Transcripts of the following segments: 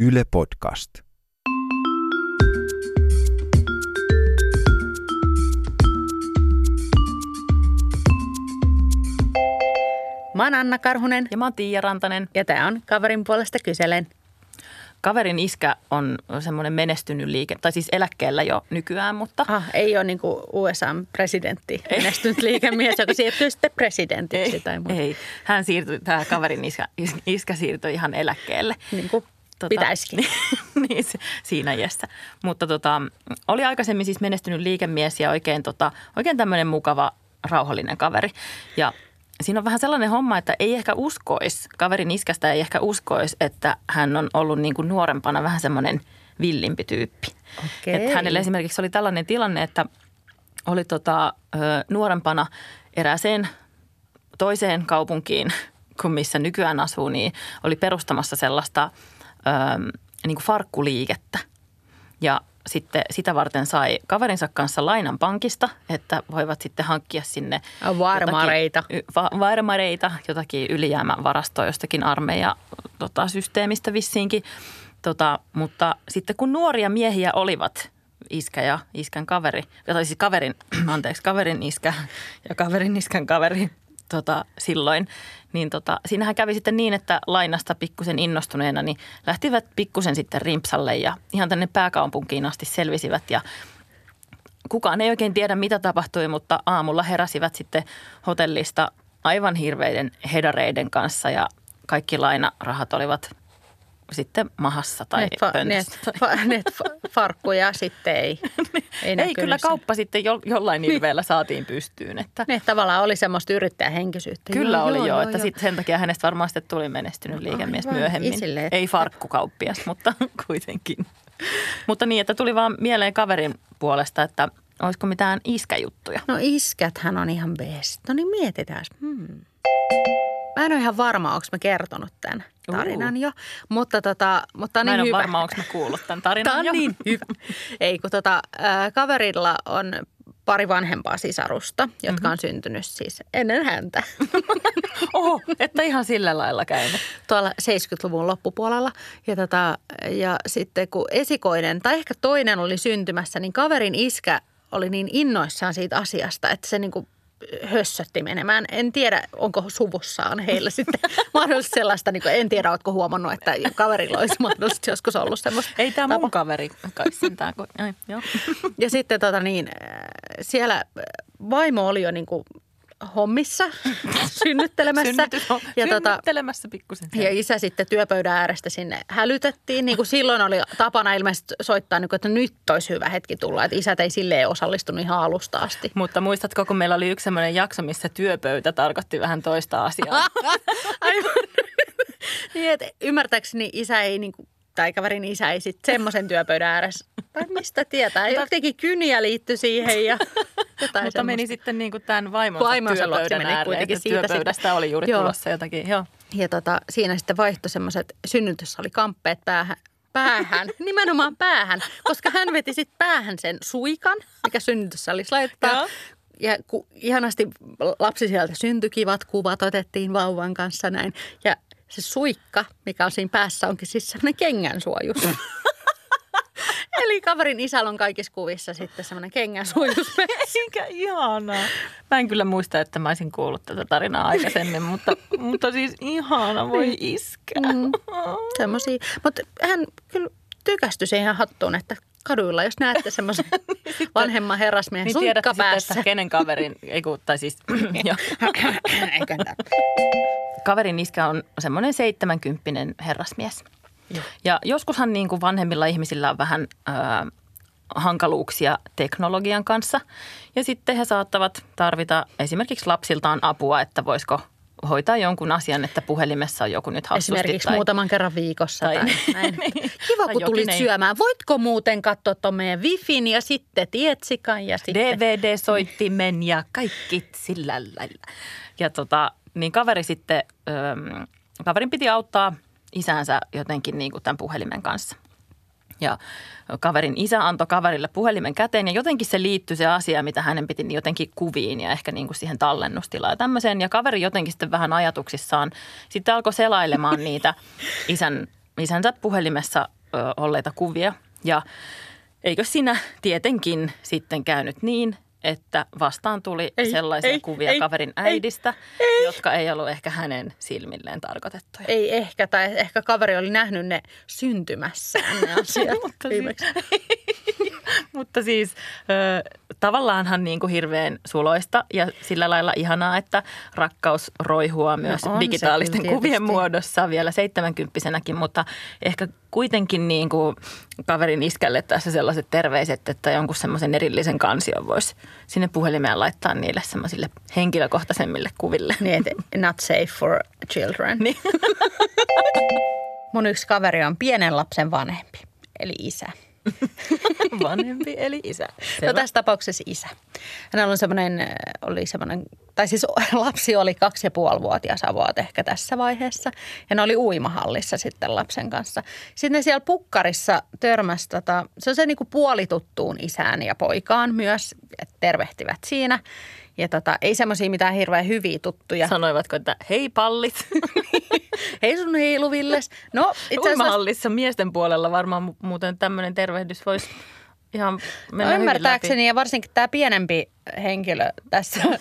Yle Podcast. Mä oon Anna Karhunen Ja mä oon Tiia Rantanen. ja tää on Kaverin puolesta kyselen. Kaverin iskä on semmoinen menestynyt liike, tai siis eläkkeellä jo nykyään, mutta Ah, ei ole niinku USAn presidentti, menestynyt liikemies, joka siirtyy sitten presidentiksi ei, tai muuta. ei. Hän siirtyi, tämä kaverin iskä, is- iskä siirtyi ihan eläkkeelle. Niin kuin pitäisikin. niin, se- siinä iässä. Mutta tota, oli aikaisemmin siis menestynyt liikemies ja oikein, tota, oikein tämmöinen mukava, rauhallinen kaveri. Ja siinä on vähän sellainen homma, että ei ehkä uskoisi, kaverin iskästä ei ehkä uskoisi, että hän on ollut niin kuin nuorempana vähän semmoinen villimpi tyyppi. Okei. Että hänelle esimerkiksi oli tällainen tilanne, että oli tota, nuorempana erääseen toiseen kaupunkiin kuin missä nykyään asuu, niin oli perustamassa sellaista ö, niin kuin farkkuliikettä. Ja sitten sitä varten sai kaverinsa kanssa lainan pankista, että voivat sitten hankkia sinne Varmareita. jotakin, va- varmareita, jotakin ylijäämävarastoa jostakin armeija tota, systeemistä vissiinkin. Tota, mutta sitten kun nuoria miehiä olivat, iskä ja iskän kaveri, tai siis kaverin, anteeksi, kaverin iskä ja kaverin iskän kaveri tota, silloin, niin tota, siinähän kävi sitten niin, että lainasta pikkusen innostuneena, niin lähtivät pikkusen sitten rimpsalle ja ihan tänne pääkaupunkiin asti selvisivät ja kukaan ei oikein tiedä, mitä tapahtui, mutta aamulla heräsivät sitten hotellista aivan hirveiden hedareiden kanssa ja kaikki lainarahat olivat sitten mahassa tai Ne, fa, ne, pöntössä. fa, ne fa- farkkuja sitten ei. Ei, Ei näkynyt kyllä se. kauppa sitten jo, jollain nilveellä saatiin pystyyn. Että Ne tavallaan oli semmoista yrittäjähenkisyyttä. kyllä oli jo, että sit sen takia hänestä varmaan sitten tuli menestynyt liikemies Aivan, myöhemmin. isille, että- Ei farkkukauppias, mutta kuitenkin. mutta niin, että tuli vaan mieleen kaverin puolesta, että olisiko mitään iskäjuttuja. No iskäthän on ihan best. No niin mietitään. Hmm. Mä en ole ihan varma, onko mä kertonut tämän tarinan jo, mutta, tota, mutta on Mä niin en ole hyvä. varma, onko mä kuullut tämän tarinan Tämä on jo. niin hyvä. Ei, kun tota, äh, kaverilla on pari vanhempaa sisarusta, jotka Mhm. on syntynyt siis ennen häntä. Oho, että ihan sillä lailla käynyt. Tuolla 70-luvun loppupuolella. Ja, tota, ja sitten kun esikoinen tai ehkä toinen oli syntymässä, niin kaverin iskä oli niin innoissaan siitä asiasta, että se niin kuin hössötti menemään. En tiedä, onko suvussaan heillä sitten mahdollisesti sellaista, niin kuin, en tiedä, oletko huomannut, että kaverilla olisi mahdollisesti joskus ollut semmoista. Ei tämä mun kaveri kai sentään. Kun, ai, joo. Ja sitten tota niin, siellä vaimo oli jo niin kuin hommissa synnyttelemässä. Ja, tota, synnyttelemässä pikkusen. ja isä sitten työpöydän äärestä sinne hälytettiin. Niin kuin silloin oli tapana ilmeisesti soittaa, niin kuin, että nyt olisi hyvä hetki tulla. Että isät ei silleen osallistunut ihan alusta asti. Mutta muistatko, kun meillä oli yksi sellainen jakso, missä työpöytä tarkoitti vähän toista asiaa? Aivan. niin, että ymmärtääkseni isä ei niin kuin, tai kaverin isä ei sitten semmoisen työpöydän ääressä, tai mistä tietää, jotenkin kyniä liittyi siihen ja jotain Mutta meni sitten niin kuin tämän vaimonsa, Vaimonsa työpöydän ääreen, kuitenkin siitä työpöydästä sitten. oli juuri Joo. tulossa jotakin. Joo. Ja tota, siinä sitten vaihtoi semmoiset, synnytys oli kamppeet päähän, päähän, nimenomaan päähän, koska hän veti sitten päähän sen suikan, mikä synnytyssä oli laittaa. Joo. Ja ku, ihanasti lapsi sieltä syntyi, kivat kuvat otettiin vauvan kanssa näin. Ja se suikka, mikä on siinä päässä, onkin siis semmoinen kengänsuojus. Eli kaverin isällä on kaikissa kuvissa sitten semmoinen kengänsuojus. Mikä ihanaa. Mä en kyllä muista, että mä olisin kuullut tätä tarinaa aikaisemmin, mutta, mutta siis ihana, voi iskä. Mm. Semmoisia. Mutta hän kyllä tykästyi siihen hattuun, että kaduilla, jos näette semmoisen vanhemman herrasmiehen Niin sitten, päässä. että kenen kaverin, ei kun, tai siis, jo, tää? kaverin iskä on semmoinen seitsemänkymppinen herrasmies. Ja joskushan niin kuin vanhemmilla ihmisillä on vähän ö, hankaluuksia teknologian kanssa. Ja sitten he saattavat tarvita esimerkiksi lapsiltaan apua, että voisiko hoitaa jonkun asian, että puhelimessa on joku nyt hassusti. Esimerkiksi tai, muutaman kerran viikossa tai, Tai- näin. Kiva, Tai kun tulit ei- syömään. Voitko muuten katsoa tuon meidän wifin ja sitten tietsikan ja sitten... DVD-soittimen ja kaikki sillä lailla. Ja tota, niin kaveri sitten, öm, kaverin piti auttaa isänsä jotenkin niin kuin tämän puhelimen kanssa. Ja kaverin isä antoi kaverille puhelimen käteen ja jotenkin se liittyi se asia, mitä hänen piti niin jotenkin kuviin ja ehkä niin kuin siihen tallennustilaan ja tämmöiseen. Ja kaveri jotenkin sitten vähän ajatuksissaan sitten alkoi selailemaan niitä isän isänsä puhelimessa ö, olleita kuvia. Ja eikö sinä tietenkin sitten käynyt niin, että vastaan tuli Ei, sellaisia ei, kuvia ei, kaverin ei, äidistä, jotka ei ollut ehkä hänen silmilleen tarkoitettuja. Ei ehkä, tai ehkä kaveri oli nähnyt ne syntymässään ne asiat Mutta viimeksi. Mutta siis tavallaanhan niin kuin hirveän suloista ja sillä lailla ihanaa, että rakkaus roihua myös No digitaalisten kyllä kuvien muodossa vielä seitsemänkymppisenäkin, mutta ehkä kuitenkin niin kuin kaverin iskälle tässä sellaiset terveiset, että jonkun semmoisen erillisen kansion voisi sinne puhelimeen laittaa niille semmoisille henkilökohtaisemmille kuville. Niin, not safe for children. Niin. Mun yksi kaveri on pienen lapsen vanhempi, eli isä. Vanhempi eli isä. No tässä tapauksessa isä. Hänellä on semmoinen, oli semmoinen, tai siis lapsi oli kaksi ja puoli vuotias avoat ehkä tässä vaiheessa. Ja ne oli uimahallissa sitten lapsen kanssa. Sitten ne siellä pukkarissa törmäsi, tota, se on se niinku puolituttuun isään ja poikaan myös, että tervehtivät siinä. Ja tota, ei semmoisia mitään hirveän hyviä tuttuja. Sanoivatko, että hei pallit. Hei sun heiluvilles. No itse asiassa Uimahallissa miesten puolella varmaan mu- muuten tämmöinen tervehdys voisi ihan mennä No ymmärtääkseni ja varsinkin tämä pienempi henkilö tässä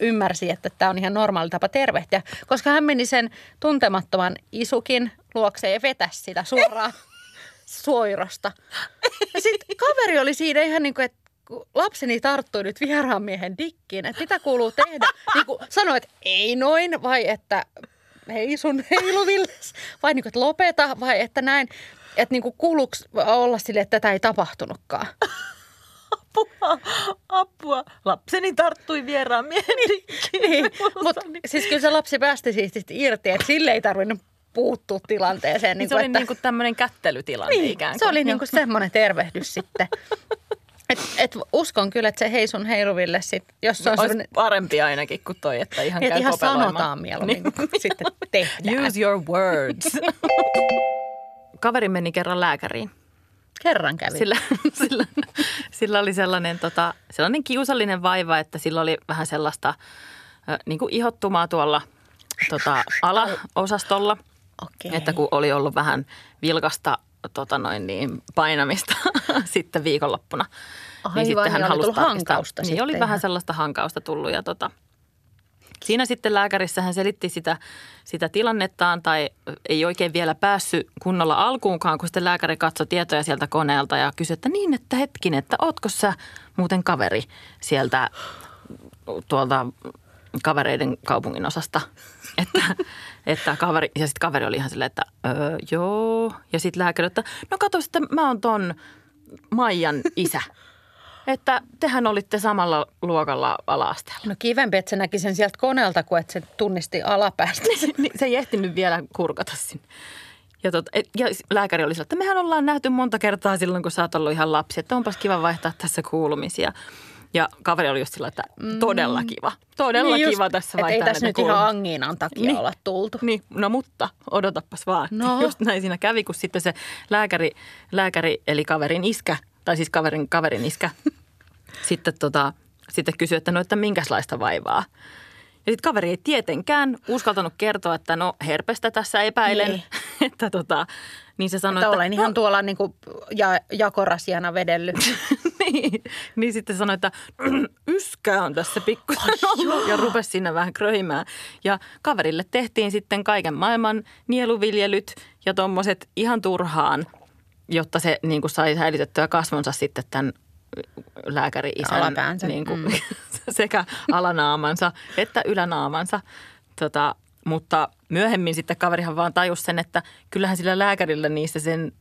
ymmärsi, että tämä on ihan normaali tapa tervehtiä, koska hän meni sen tuntemattoman isukin luokse ja vetäisi sitä suoraan suoirosta. Ja sitten kaveri oli siinä ihan niin kuin, että lapseni tarttui nyt vieraan miehen dikkiin, että mitä kuuluu tehdä. Niin kuin sanoi, että ei noin vai että hei sun heiluvilles vai niin kuin, että lopeta vai että näin. Että niin kuin kuuluuko olla sille, että tätä ei tapahtunutkaan. Apua, apua. Lapseni tarttui vieraan miehen Niin, mutta siis kyllä se lapsi päästi siitä irti, että sille ei tarvinnut puuttua tilanteeseen. Niin Niin se kuin, oli että, niin kuin tämmöinen kättelytilanne niin, ikään kuin. se oli niin kuin semmoinen tervehdys sitten. Et, et uskon kyllä, että se hei sun heiluville sit, jos se on Olisi semmoinen, parempi ainakin kuin toi, että ihan että käy ihan sanotaan mieluummin, Niin. kuin sitten tehdään. Use your words. Kaveri meni kerran lääkäriin. Kerran kävi. Sillä, sillä, sillä oli sellainen, tota, sellainen kiusallinen vaiva, että sillä oli vähän sellaista niin kuin ihottumaa tuolla tota, alaosastolla. Okei. Että kun oli ollut vähän vilkasta tota noin niin, painamista sitten viikonloppuna. Aivan, niin oli tullut tarkistaa. hankausta Niin sitten oli ihan. vähän sellaista hankausta tullut ja tota, Siinä sitten lääkärissä hän selitti sitä, sitä tilannettaan tai ei oikein vielä päässyt kunnolla alkuunkaan, kun sitten lääkäri katsoi tietoja sieltä koneelta ja kysyi, että niin, että hetkinen, että ootko sä muuten kaveri sieltä tuolta kavereiden kaupungin osasta. Että, että kaveri, ja sitten kaveri oli ihan silleen, että öö, joo. Ja sitten lääkäri, että no kato, että mä oon ton Maijan isä. Että tehän olitte samalla luokalla ala-asteella. No kivempi, että se näki sen sieltä koneelta, kuin että se tunnisti alapäästä. niin se ei ehtinyt vielä kurkata sinne. Ja, tot, et, ja lääkäri oli sillä, että mehän ollaan nähty monta kertaa silloin, kun sä oot ollut ihan lapsi, että onpas kiva vaihtaa tässä kuulumisia. Ja kaveri oli just sillä, että todella kiva, todella Niin just, kiva tässä vaihtaa Ei tässä nyt ihan kuulumisia. angiinan takia Niin. olla tultu. Niin, no mutta odotappas vaan. No. Just näin siinä kävi, kun sitten se lääkäri, lääkäri eli kaverin iskä, tai siis kaverin, kaverin iskä, sitten, tota, sitten kysyi, että no, että minkälaista vaivaa. Ja sitten kaveri ei tietenkään uskaltanut kertoa, että no herpestä tässä epäilen. Niin. että tota, niin se sanoi, Että että, olen ihan tuolla niin kuin ja, jakorasiana vedellyt. niin, niin sitten sanoi, että yskä on tässä pikkusen ollut ja rupesi siinä vähän kröhimään. Ja kaverille tehtiin sitten kaiken maailman nieluviljelyt ja tuommoiset ihan turhaan, jotta se niin kuin sai säilytettyä kasvonsa sitten tämän lääkäri-isän Alapäänsä, niin kuin, mm. sekä alanaamansa että ylänaamansa. Tota, mutta myöhemmin sitten kaverihan vaan tajusi sen, että kyllähän sillä lääkärillä niissä sen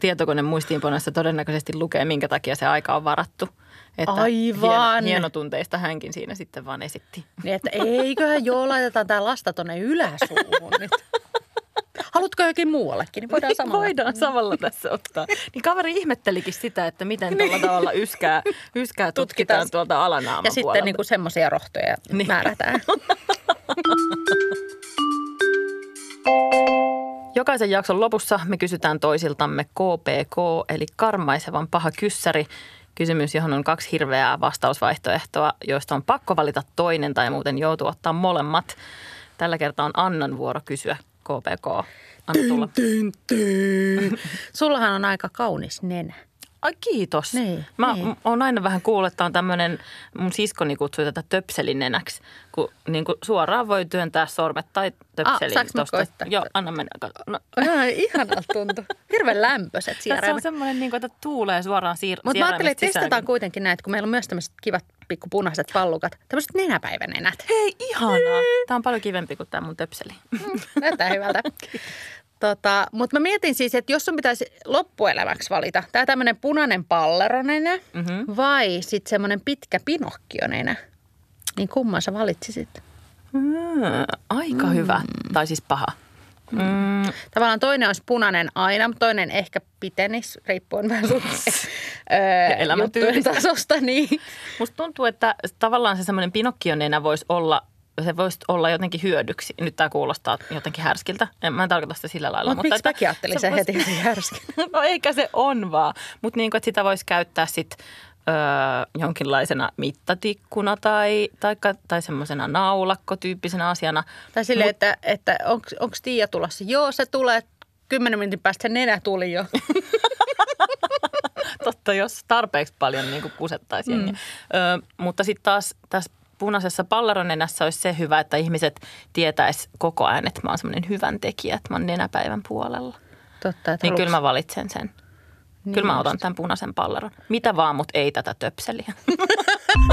tietokoneen muistiinpanoissa todennäköisesti lukee, minkä takia se aika on varattu. Että Aivan. Hieno, hienotunteista hänkin siinä sitten vaan esitti. Niin, että eiköhän joo, laitetaan tämä lasta tuonne yläsuuhun nyt. Haluatko jokin muuallekin, niin voidaan samalla. Voidaan samalla tässä ottaa. Niin kaveri ihmettelikin sitä, että miten tuolla tavalla yskää, yskää tutkitaan, Tutkitaan. tuolta alanaaman Ja sitten niin kuin semmoisia rohtoja Niin. niin. määrätään. Jokaisen jakson lopussa me kysytään toisiltamme KPK, eli karmaisevan paha kyssäri. Kysymys, johon on kaksi hirveää vastausvaihtoehtoa, joista on pakko valita toinen tai muuten joutuu ottaa molemmat. Tällä kertaa on Annan vuoro kysyä KPK. Anna tulla. Tyn, tyn. Sullahan on aika kaunis nenä. Ai kiitos. Niin, Mä niin. oon aina vähän kuullut, että on tämmöinen, mun siskoni kutsui tätä töpselinenäksi, kun niin kuin suoraan voi työntää sormet tai töpselin. mä tosta. Joo, anna mennä. No, Ai, ihanalta tuntuu. Hirveän lämpöiset tässä sieraimet. on semmoinen, niin kuin, että tuulee suoraan siir- Mutta mä ajattelin, että testataan kuitenkin näitä, kun meillä on myös tämmöiset kivat pikku punaiset pallukat. Tämmöiset nenäpäivänenät. Hei, ihanaa. Tämä on paljon kivempi kuin tämä mun töpseli. Näyttää hyvältä. Tota, Mutta mä mietin siis, että jos sun pitäisi loppuelämäksi valita, tämä tämmöinen punainen palleronenä Mhm. vai sitten semmoinen pitkä pinokkionenä, niin kumman sä valitsisit? Mm, aika mm. hyvä. Tai siis paha. Mm, Tavallaan toinen olisi punainen aina, mutta toinen ehkä pitenis, riippuen vähän sun elämäntyylistä. juttujen tasosta. Niin. musta tuntuu, että tavallaan se semmoinen pinokkionenä voisi olla se voisi olla jotenkin hyödyksi. Nyt tämä kuulostaa jotenkin härskiltä. En, mä en tarkoita sitä sillä lailla. Mut miksi että mäkin ajattelin sen vois- heti härskin? No eikä se on vaan. Mutta niin kuin, että sitä voisi käyttää sit öö, jonkinlaisena mittatikkuna tai, tai, tai semmoisena naulakkotyyppisenä asiana. Tai silleen, että, että onko Tiia tulossa? Joo, se tulee. Kymmenen minuutin päästä se nenä tuli jo. Totta, jos tarpeeksi paljon niin kusettaisiin. Mm. Ö, mutta sitten taas tässä punaisessa pallaronenässä olisi se hyvä, että ihmiset tietäis koko ajan, että mä oon semmoinen hyvän tekijä, että mä oon nenäpäivän puolella. Totta, että Niin haluatko- kyllä mä valitsen sen. Niin kyllä mä just. otan tämän punaisen pallaron. Mitä vaan, mutta ei tätä töpseliä.